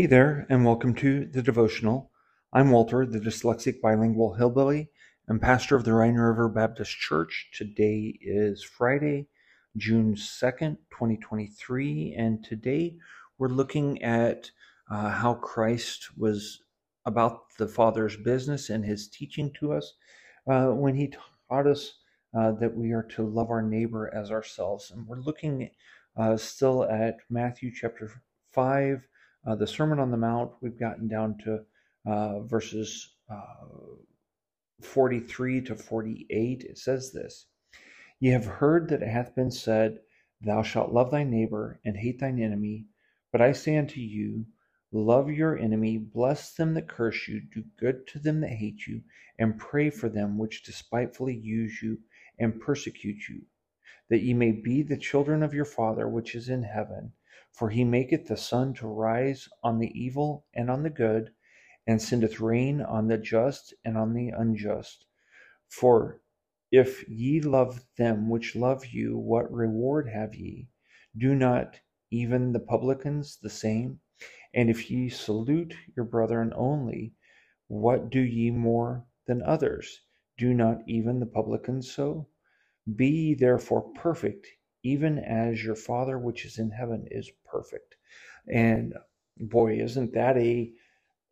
Hey there, and welcome to the devotional. I'm Walter, the dyslexic bilingual hillbilly and pastor of the Rhine River Baptist Church. Today is Friday, June 2nd, 2023, and today we're looking at uh, how Christ was about the Father's business and his teaching to us uh, when he taught us uh, that we are to love our neighbor as ourselves. And we're looking uh, still at Matthew chapter 5 uh, the Sermon on the Mount, we've gotten down to uh, verses uh, 43 to 48. It says this Ye have heard that it hath been said, Thou shalt love thy neighbor and hate thine enemy. But I say unto you, Love your enemy, bless them that curse you, do good to them that hate you, and pray for them which despitefully use you and persecute you, that ye may be the children of your Father which is in heaven. For he maketh the sun to rise on the evil and on the good, and sendeth rain on the just and on the unjust. For if ye love them which love you, what reward have ye? Do not even the publicans the same? And if ye salute your brethren only, what do ye more than others? Do not even the publicans so? Be therefore perfect, even as your Father which is in heaven is perfect. And boy, isn't that a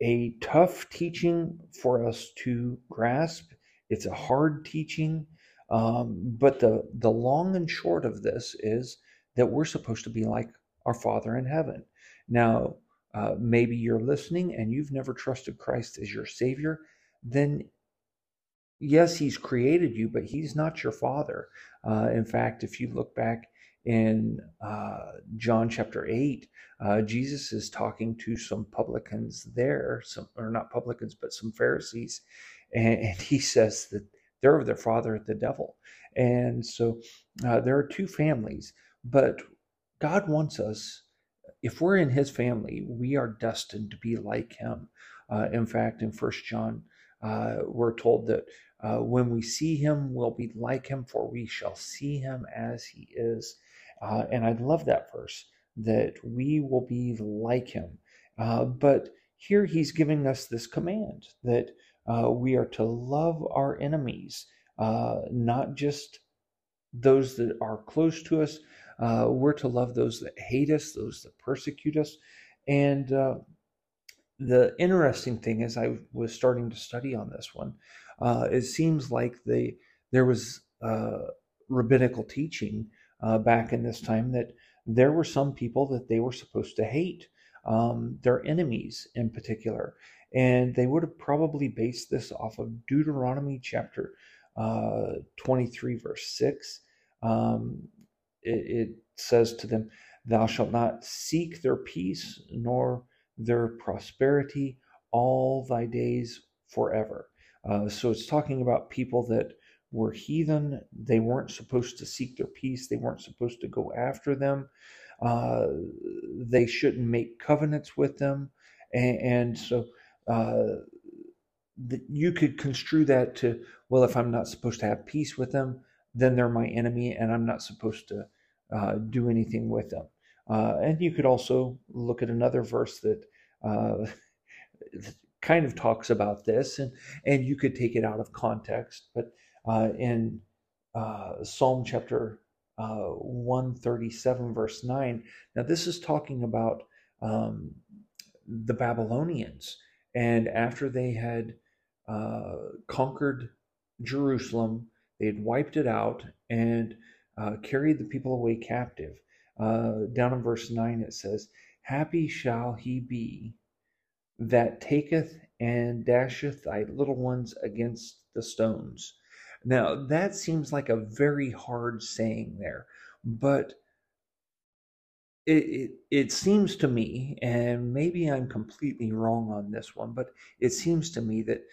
a tough teaching for us to grasp? It's a hard teaching, um, but the the long and short of this is that we're supposed to be like our Father in heaven. Now, uh, maybe you're listening and you've never trusted Christ as your Savior, then yes, He's created you, but He's not your Father. Uh, in fact, if you look back in uh, John chapter 8, uh, Jesus is talking to some publicans there, some or not publicans, but some Pharisees, and, and he says that they're of their father, the devil. And so uh, there are two families, but God wants us, if we're in his family, we are destined to be like him. Uh, in fact, in First John, uh, we're told that uh, when we see him, we'll be like him, for we shall see him as he is. Uh, and I love that verse that we will be like him. Uh, but here he's giving us this command that uh, we are to love our enemies, uh, not just those that are close to us. Uh, we're to love those that hate us, those that persecute us. And the interesting thing as I was starting to study on this one, it seems like the there was rabbinical teaching uh, back in this time that there were some people that they were supposed to hate, um, their enemies in particular. And they would have probably based this off of Deuteronomy chapter uh, 23, verse 6. Um, it, it says to them, Thou shalt not seek their peace nor their prosperity all thy days forever. Uh, so it's talking about people that were heathen. They weren't supposed to seek their peace. They weren't supposed to go after them. Uh, they shouldn't make covenants with them. And, and so uh, the, you could construe that to, well, if I'm not supposed to have peace with them, then they're my enemy and I'm not supposed to uh, do anything with them. Uh, and you could also look at another verse that uh, kind of talks about this, and, and you could take it out of context. But uh, in uh, Psalm chapter uh, 137, verse 9. Now, this is talking about um, the Babylonians. And after they had uh, conquered Jerusalem, they had wiped it out and uh, carried the people away captive. Uh, down in verse 9, it says, Happy shall he be that taketh and dasheth thy little ones against the stones. Now, that seems like a very hard saying there, but it, it, it, seems to me, and maybe I'm completely wrong on this one, but it seems to me that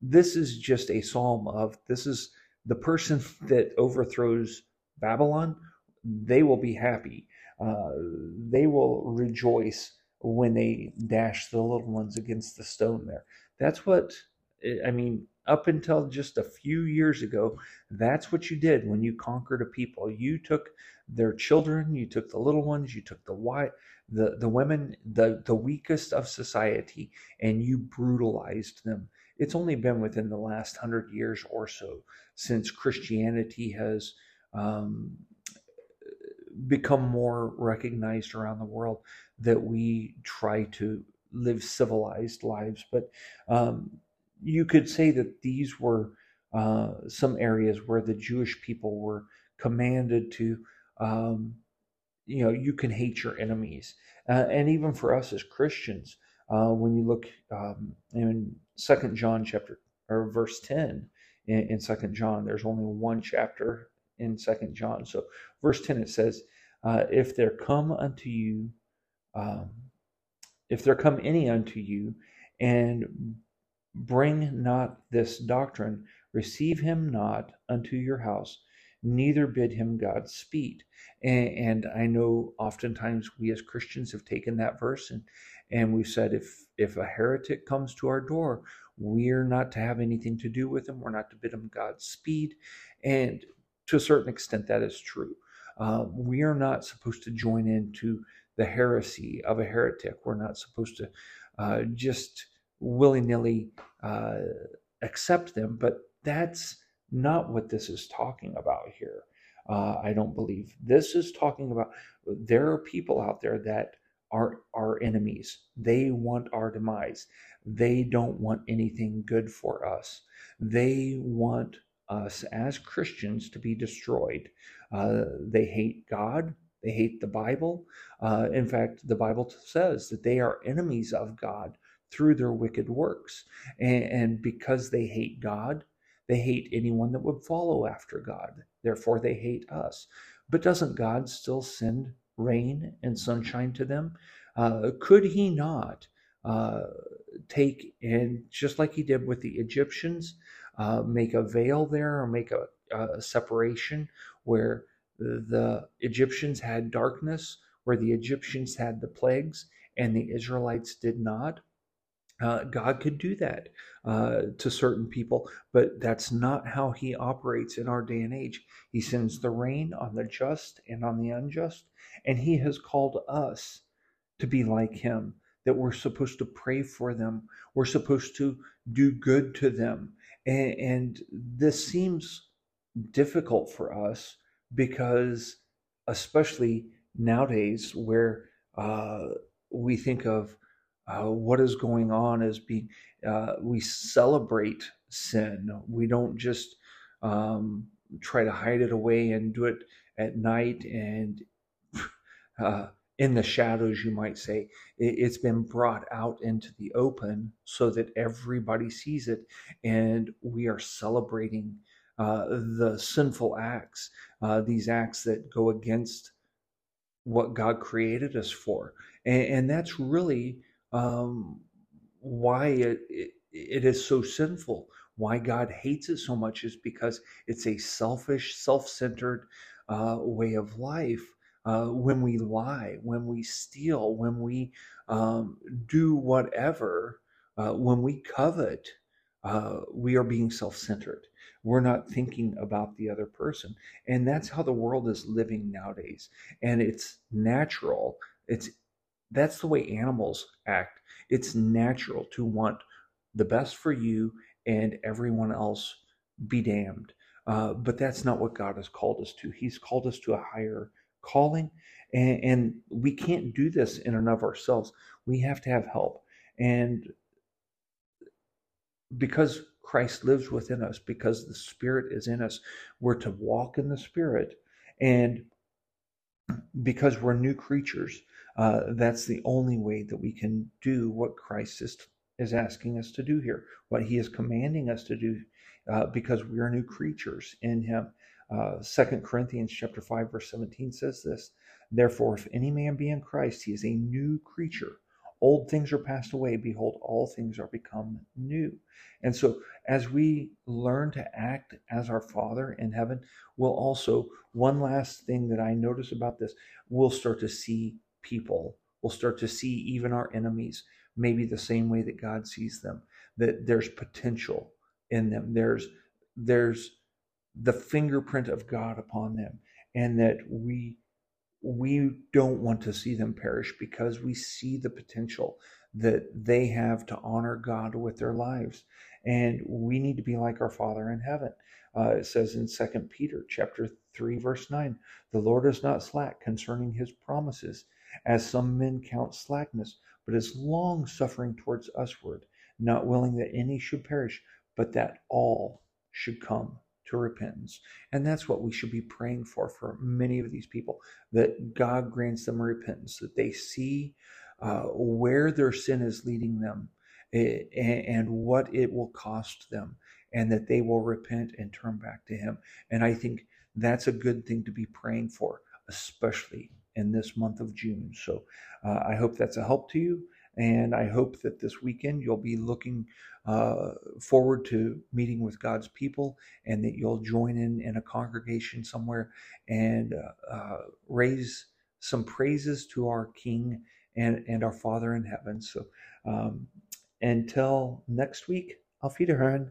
this is just a psalm of this is the person that overthrows Babylon, they will be happy. Uh, they will rejoice when they dash the little ones against the stone there. That's what, I mean, up until just a few years ago, that's what you did when you conquered a people. You took their children, you took the little ones, you took the white, the, the women, the, the weakest of society, and you brutalized them. It's only been within the last hundred years or so since Christianity has um, become more recognized around the world that we try to live civilized lives. But um, you could say that these were uh, some areas where the Jewish people were commanded to, um, you know, you can hate your enemies. Uh, and even for us as Christians, uh, when you look um, in Second John chapter or verse ten in Second John, there's only one chapter in Second John. So verse ten it says, uh, "If there come unto you, um, if there come any unto you, and bring not this doctrine, receive him not unto your house, neither bid him Godspeed. And, and I know oftentimes we as Christians have taken that verse and and we've said if if a heretic comes to our door, we're not to have anything to do with him. We're not to bid him Godspeed. And to a certain extent, that is true. Uh, we are not supposed to join into the heresy of a heretic. We're not supposed to uh, just willy nilly uh, accept them, but that's not what this is talking about here. Uh, I don't believe this is talking about there are people out there that are our enemies. They want our demise. They don't want anything good for us. They want us as Christians to be destroyed. Uh, they hate God. They hate the Bible. Uh, in fact, the Bible says that they are enemies of God through their wicked works. And, and because they hate God, they hate anyone that would follow after God. Therefore, they hate us. But doesn't God still send rain and sunshine to them? Uh, could He not uh, take and just like He did with the Egyptians, uh, make a veil there or make a, a separation where the Egyptians had darkness, where the Egyptians had the plagues, and the Israelites did not? Uh, God could do that uh, to certain people, but that's not how He operates in our day and age. He sends the rain on the just and on the unjust, and He has called us to be like Him, that we're supposed to pray for them, we're supposed to do good to them. And, and this seems difficult for us because, especially nowadays, where uh, we think of uh, what is going on as being uh, we celebrate sin. We don't just um, try to hide it away and do it at night and uh, in the shadows you might say it, has been brought out into the open so that everybody sees it and we are celebrating uh, the sinful acts uh, these acts that go against what god created us for and, and that's really um, why it, it, it is so sinful, why God hates it so much is because it's a selfish, self centered uh, way of life. Uh, when we lie, when we steal, when we um, do whatever, uh, when we covet, uh, we are being self centered. We're not thinking about the other person. And that's how the world is living nowadays. And it's natural, it's that's the way animals act. It's natural to want the best for you and everyone else be damned. Uh, but that's not what God has called us to. He's called us to a higher calling, and, and we can't do this in and of ourselves. We have to have help. And because Christ lives within us, because the Spirit is in us, we're to walk in the Spirit. And because we're new creatures, uh, that's the only way that we can do what Christ is, is asking us to do here, what he is commanding us to do, uh, because we are new creatures in him. Uh, Second Corinthians chapter 5, verse 17 says this, Therefore, if any man be in Christ, he is a new creature. Old things are passed away. Behold, all things are become new. And so, as we learn to act as our Father in heaven, we'll also, one last thing that I notice about this, we'll start to see people we'll start to see even our enemies maybe the same way that God sees them, that there's potential in them. There's there's the fingerprint of God upon them, and that we we don't want to see them perish because we see the potential that they have to honor God with their lives. And we need to be like our Father in heaven. Uh, it says in Second Peter chapter 3, verse 9, the Lord is not slack concerning his promises, as some men count slackness, but is long suffering towards usward, not willing that any should perish, but that all should come to repentance. And that's what we should be praying for for many of these people that God grants them repentance, that they see uh, where their sin is leading them eh, and what it will cost them, and that they will repent and turn back to Him. And I think that's a good thing to be praying for, especially in this month of June. So uh, I hope that's a help to you. And I hope that this weekend you'll be looking uh, forward to meeting with God's people and that you'll join in in a congregation somewhere and uh, uh, raise some praises to our King and, and our Father in heaven. So um, until next week, auf Wiederhören.